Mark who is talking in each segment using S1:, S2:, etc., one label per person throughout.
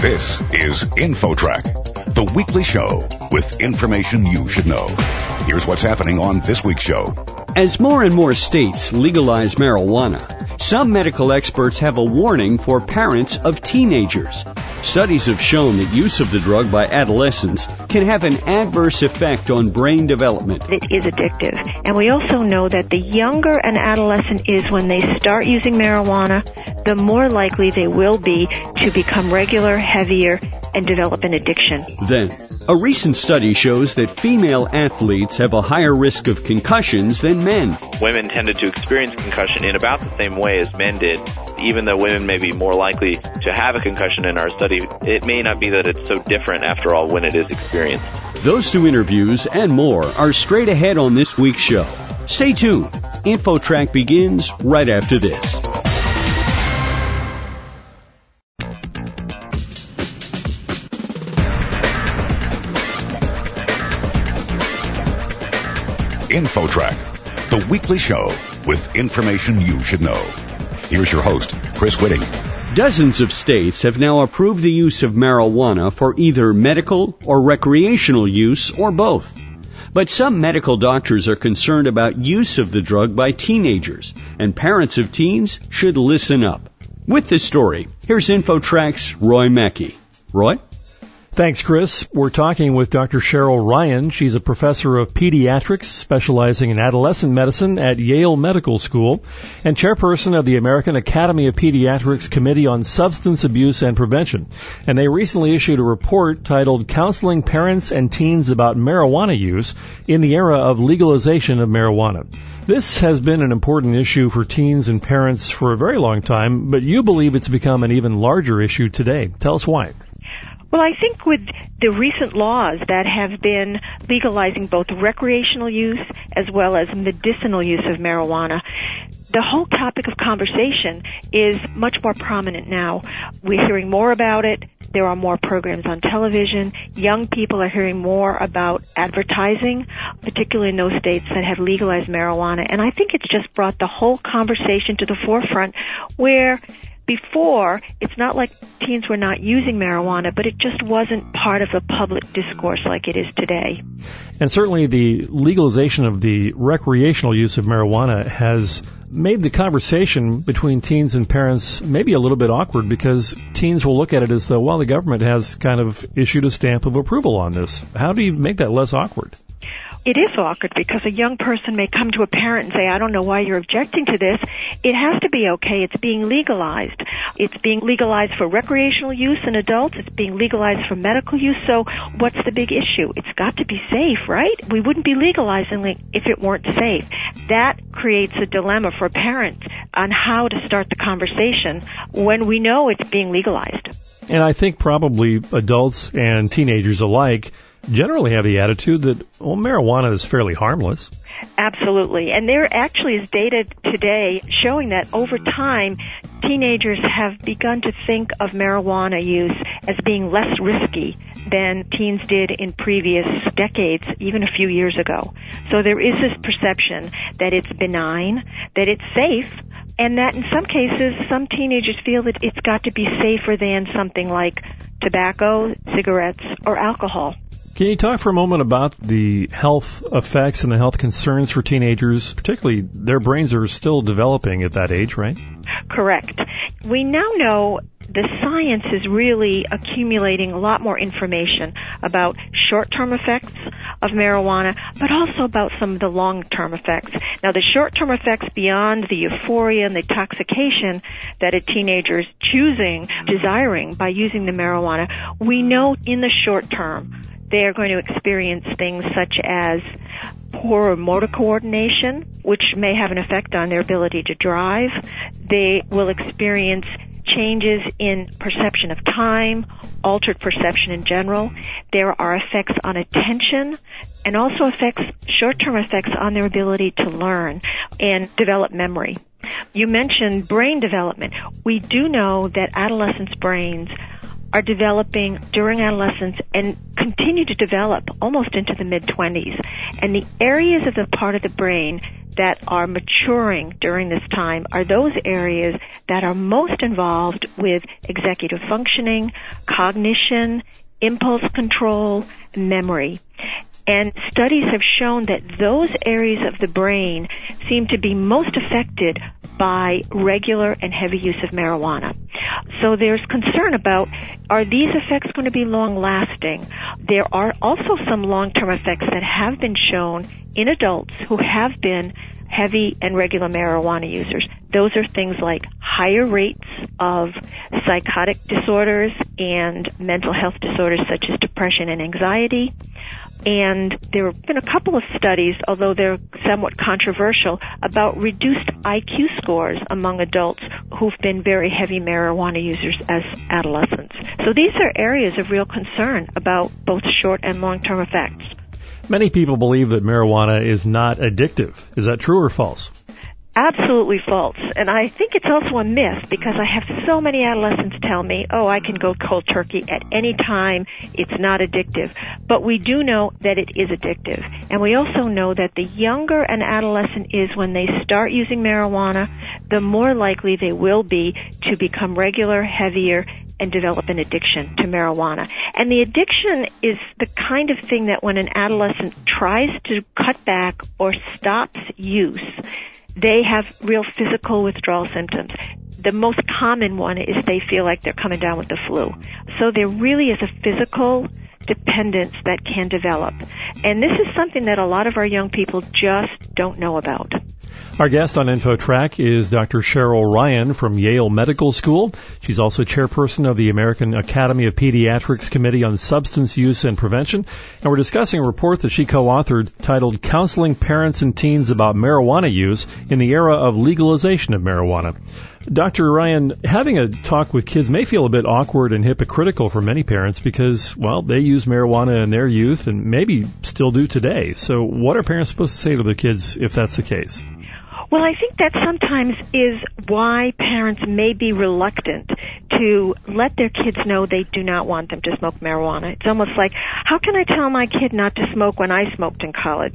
S1: This is InfoTrack, the weekly show with information you should know. Here's what's happening on this week's show.
S2: As more and more states legalize marijuana, some medical experts have a warning for parents of teenagers. Studies have shown that use of the drug by adolescents can have an adverse effect on brain development.
S3: It is addictive. And we also know that the younger an adolescent is when they start using marijuana, the more likely they will be to become regular, heavier, and develop an addiction.
S2: Then, a recent study shows that female athletes have a higher risk of concussions than men.
S4: Women tended to experience concussion in about the same way as men did. Even though women may be more likely to have a concussion in our study, it may not be that it's so different after all when it is experienced.
S2: Those two interviews and more are straight ahead on this week's show. Stay tuned. InfoTrack begins right after this.
S1: InfoTrack, the weekly show with information you should know. Here's your host, Chris Whitting.
S2: Dozens of states have now approved the use of marijuana for either medical or recreational use or both. But some medical doctors are concerned about use of the drug by teenagers, and parents of teens should listen up. With this story, here's InfoTrack's Roy Mackey. Roy?
S5: Thanks, Chris. We're talking with Dr. Sheryl Ryan. She's a professor of pediatrics specializing in adolescent medicine at Yale Medical School and chairperson of the American Academy of Pediatrics Committee on Substance Abuse and Prevention. And they recently issued a report titled Counseling Parents and Teens About Marijuana Use in the Era of Legalization of Marijuana. This has been an important issue for teens and parents for a very long time, but you believe it's become an even larger issue today. Tell us why.
S3: Well, I think with the recent laws that have been legalizing both recreational use as well as medicinal use of marijuana, the whole topic of conversation is much more prominent now. We're hearing more about it. There are more programs on television. Young people are hearing more about advertising, particularly in those states that have legalized marijuana. And I think it's just brought the whole conversation to the forefront where before, it's not like teens were not using marijuana, but it just wasn't part of the public discourse like it is today.
S5: And certainly the legalization of the recreational use of marijuana has made the conversation between teens and parents maybe a little bit awkward because teens will look at it as though, well, the government has kind of issued a stamp of approval on this. How do you make that less awkward?
S3: It is awkward because a young person may come to a parent and say, I don't know why you're objecting to this. It has to be okay. It's being legalized. It's being legalized for recreational use in adults. It's being legalized for medical use. So what's the big issue? It's got to be safe, right? We wouldn't be legalizing it if it weren't safe. That creates a dilemma for parents on how to start the conversation when we know it's being legalized.
S5: And I think probably adults and teenagers alike generally have the attitude that, well, marijuana is fairly harmless.
S3: Absolutely. And there actually is data today showing that over time, teenagers have begun to think of marijuana use as being less risky than teens did in previous decades, even a few years ago. So there is this perception that it's benign, that it's safe, and that in some cases, some teenagers feel that it's got to be safer than something like tobacco, cigarettes, or alcohol.
S5: Can you talk for a moment about the health effects and the health concerns for teenagers? Particularly, their brains are still developing at that age, right?
S3: Correct. We now know the science is really accumulating a lot more information about short-term effects of marijuana, but also about some of the long-term effects. Now, the short-term effects beyond the euphoria and the intoxication that a teenager is choosing, desiring by using the marijuana, we know in the short term they are going to experience things such as poor motor coordination, which may have an effect on their ability to drive. They will experience changes in perception of time, altered perception in general. There are effects on attention and also effects, short-term effects on their ability to learn and develop memory. You mentioned brain development. We do know that adolescents' brains are developing during adolescence and continue to develop almost into the mid 20s. And the areas of the part of the brain that are maturing during this time are those areas that are most involved with executive functioning, cognition, impulse control, memory. And studies have shown that those areas of the brain seem to be most affected by regular and heavy use of marijuana. So there's concern about are these effects going to be long lasting? There are also some long term effects that have been shown in adults who have been heavy and regular marijuana users. Those are things like higher rates of psychotic disorders and mental health disorders such as depression and anxiety. And there have been a couple of studies, although they're somewhat controversial, about reduced IQ scores among adults who've been very heavy marijuana users as adolescents. So these are areas of real concern about both short and long-term effects.
S5: Many people believe that marijuana is not addictive. Is that true or false?
S3: Absolutely false. And I think it's also a myth because I have so many adolescents tell me, oh, I can go cold turkey at any time. It's not addictive. But we do know that it is addictive. And we also know that the younger an adolescent is when they start using marijuana, the more likely they will be to become regular, heavier, and develop an addiction to marijuana. And the addiction is the kind of thing that when an adolescent tries to cut back or stops use, they have real physical withdrawal symptoms. The most common one is they feel like they're coming down with the flu. So there really is a physical dependence that can develop. And this is something that a lot of our young people just don't know about.
S5: Our guest on InfoTrack is Dr. Sheryl Ryan from Yale Medical School. She's also chairperson of the American Academy of Pediatrics Committee on Substance Use and Prevention. And we're discussing a report that she co-authored titled Counseling Parents and Teens About Marijuana Use in the Era of Legalization of Marijuana. Dr. Ryan, having a talk with kids may feel a bit awkward and hypocritical for many parents because, well, they use marijuana in their youth and maybe still do today. So what are parents supposed to say to their kids if that's the case?
S3: Well, I think that sometimes is why parents may be reluctant to let their kids know they do not want them to smoke marijuana. It's almost like, how can I tell my kid not to smoke when I smoked in college?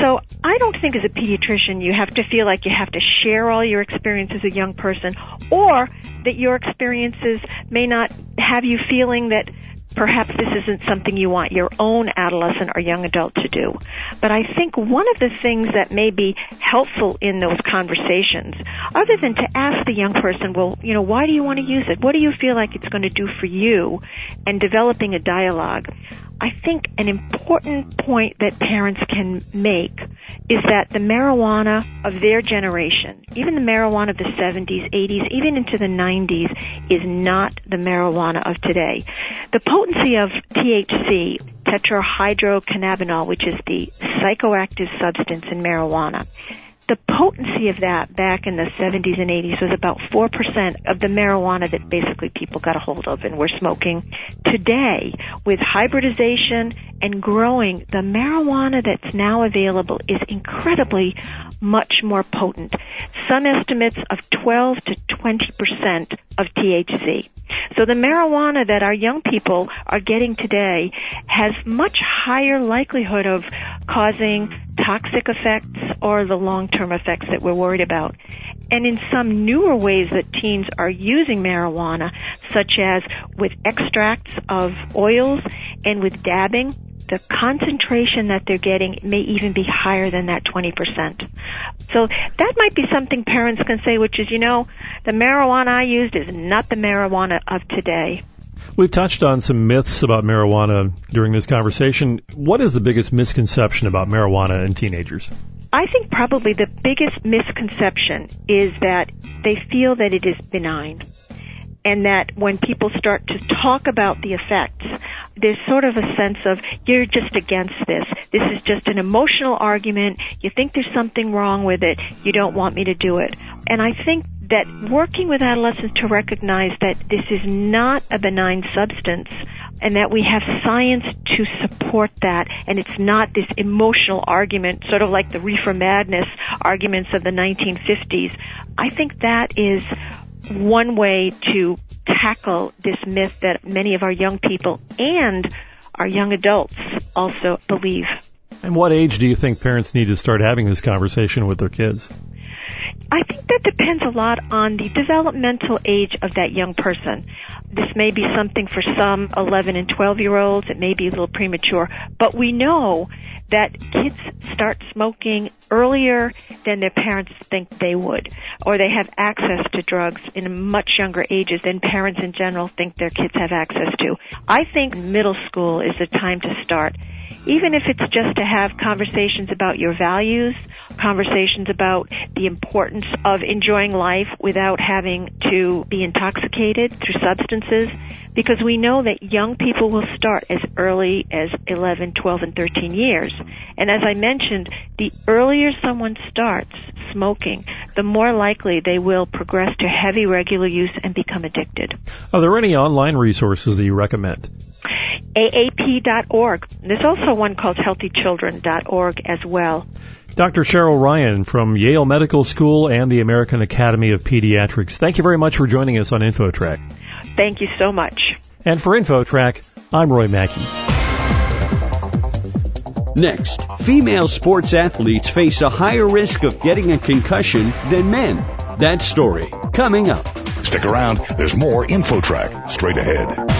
S3: So I don't think as a pediatrician you have to feel like you have to share all your experience as a young person or that your experiences may not have you feeling that perhaps this isn't something you want your own adolescent or young adult to do. But I think one of the things that may be helpful in those conversations, other than to ask the young person, well, you know, why do you want to use it? What do you feel like it's going to do for you? And developing a dialogue. I think an important point that parents can make is that the marijuana of their generation, even the marijuana of the 70s, 80s, even into the 90s, is not the marijuana of today. The potency of THC, tetrahydrocannabinol, which is the psychoactive substance in marijuana, the potency of that back in the 70s and 80s was about 4% of the marijuana that basically people got a hold of and were smoking. Today, with hybridization and growing, the marijuana that's now available is incredibly much more potent. Some estimates of 12 to 20% of THC. So the marijuana that our young people are getting today has much higher likelihood of causing toxic effects or the long-term effects that we're worried about. And in some newer ways that teens are using marijuana, such as with extracts of oils and with dabbing, the concentration that they're getting may even be higher than that 20%. So that might be something parents can say, which is, you know, the marijuana I used is not the marijuana of today.
S5: We've touched on some myths about marijuana during this conversation. What is the biggest misconception about marijuana in teenagers?
S3: I think probably the biggest misconception is that they feel that it is benign. And that when people start to talk about the effects, there's sort of a sense of, you're just against this. This is just an emotional argument. You think there's something wrong with it. You don't want me to do it. And I think that working with adolescents to recognize that this is not a benign substance and that we have science to support that and it's not this emotional argument sort of like the reefer madness arguments of the 1950s i think that is one way to tackle this myth that many of our young people and our young adults also believe
S5: And what age do you think parents need to start having this conversation with their kids?
S3: I think that depends a lot on the developmental age of that young person. This may be something for some 11 and 12 year olds. It may be a little premature, but we know that kids start smoking earlier than their parents think they would, or they have access to drugs in much younger ages than parents in general think their kids have access to. I think middle school is the time to start even if it's just to have conversations about your values, conversations about the importance of enjoying life without having to be intoxicated through substances, because we know that young people will start as early as 11, 12, and 13 years. And as I mentioned, the earlier someone starts smoking, the more likely they will progress to heavy regular use and become addicted.
S5: Are there any online resources that you recommend?
S3: AAP.org. There's also one called HealthyChildren.org as well.
S5: Dr. Sheryl Ryan from Yale Medical School and the American Academy of Pediatrics. Thank you very much for joining us on InfoTrack.
S3: Thank you so much.
S5: And for InfoTrack, I'm Roy Mackey.
S2: Next, female sports athletes face a higher risk of getting a concussion than men. That story coming up.
S1: Stick around. There's more InfoTrack straight ahead.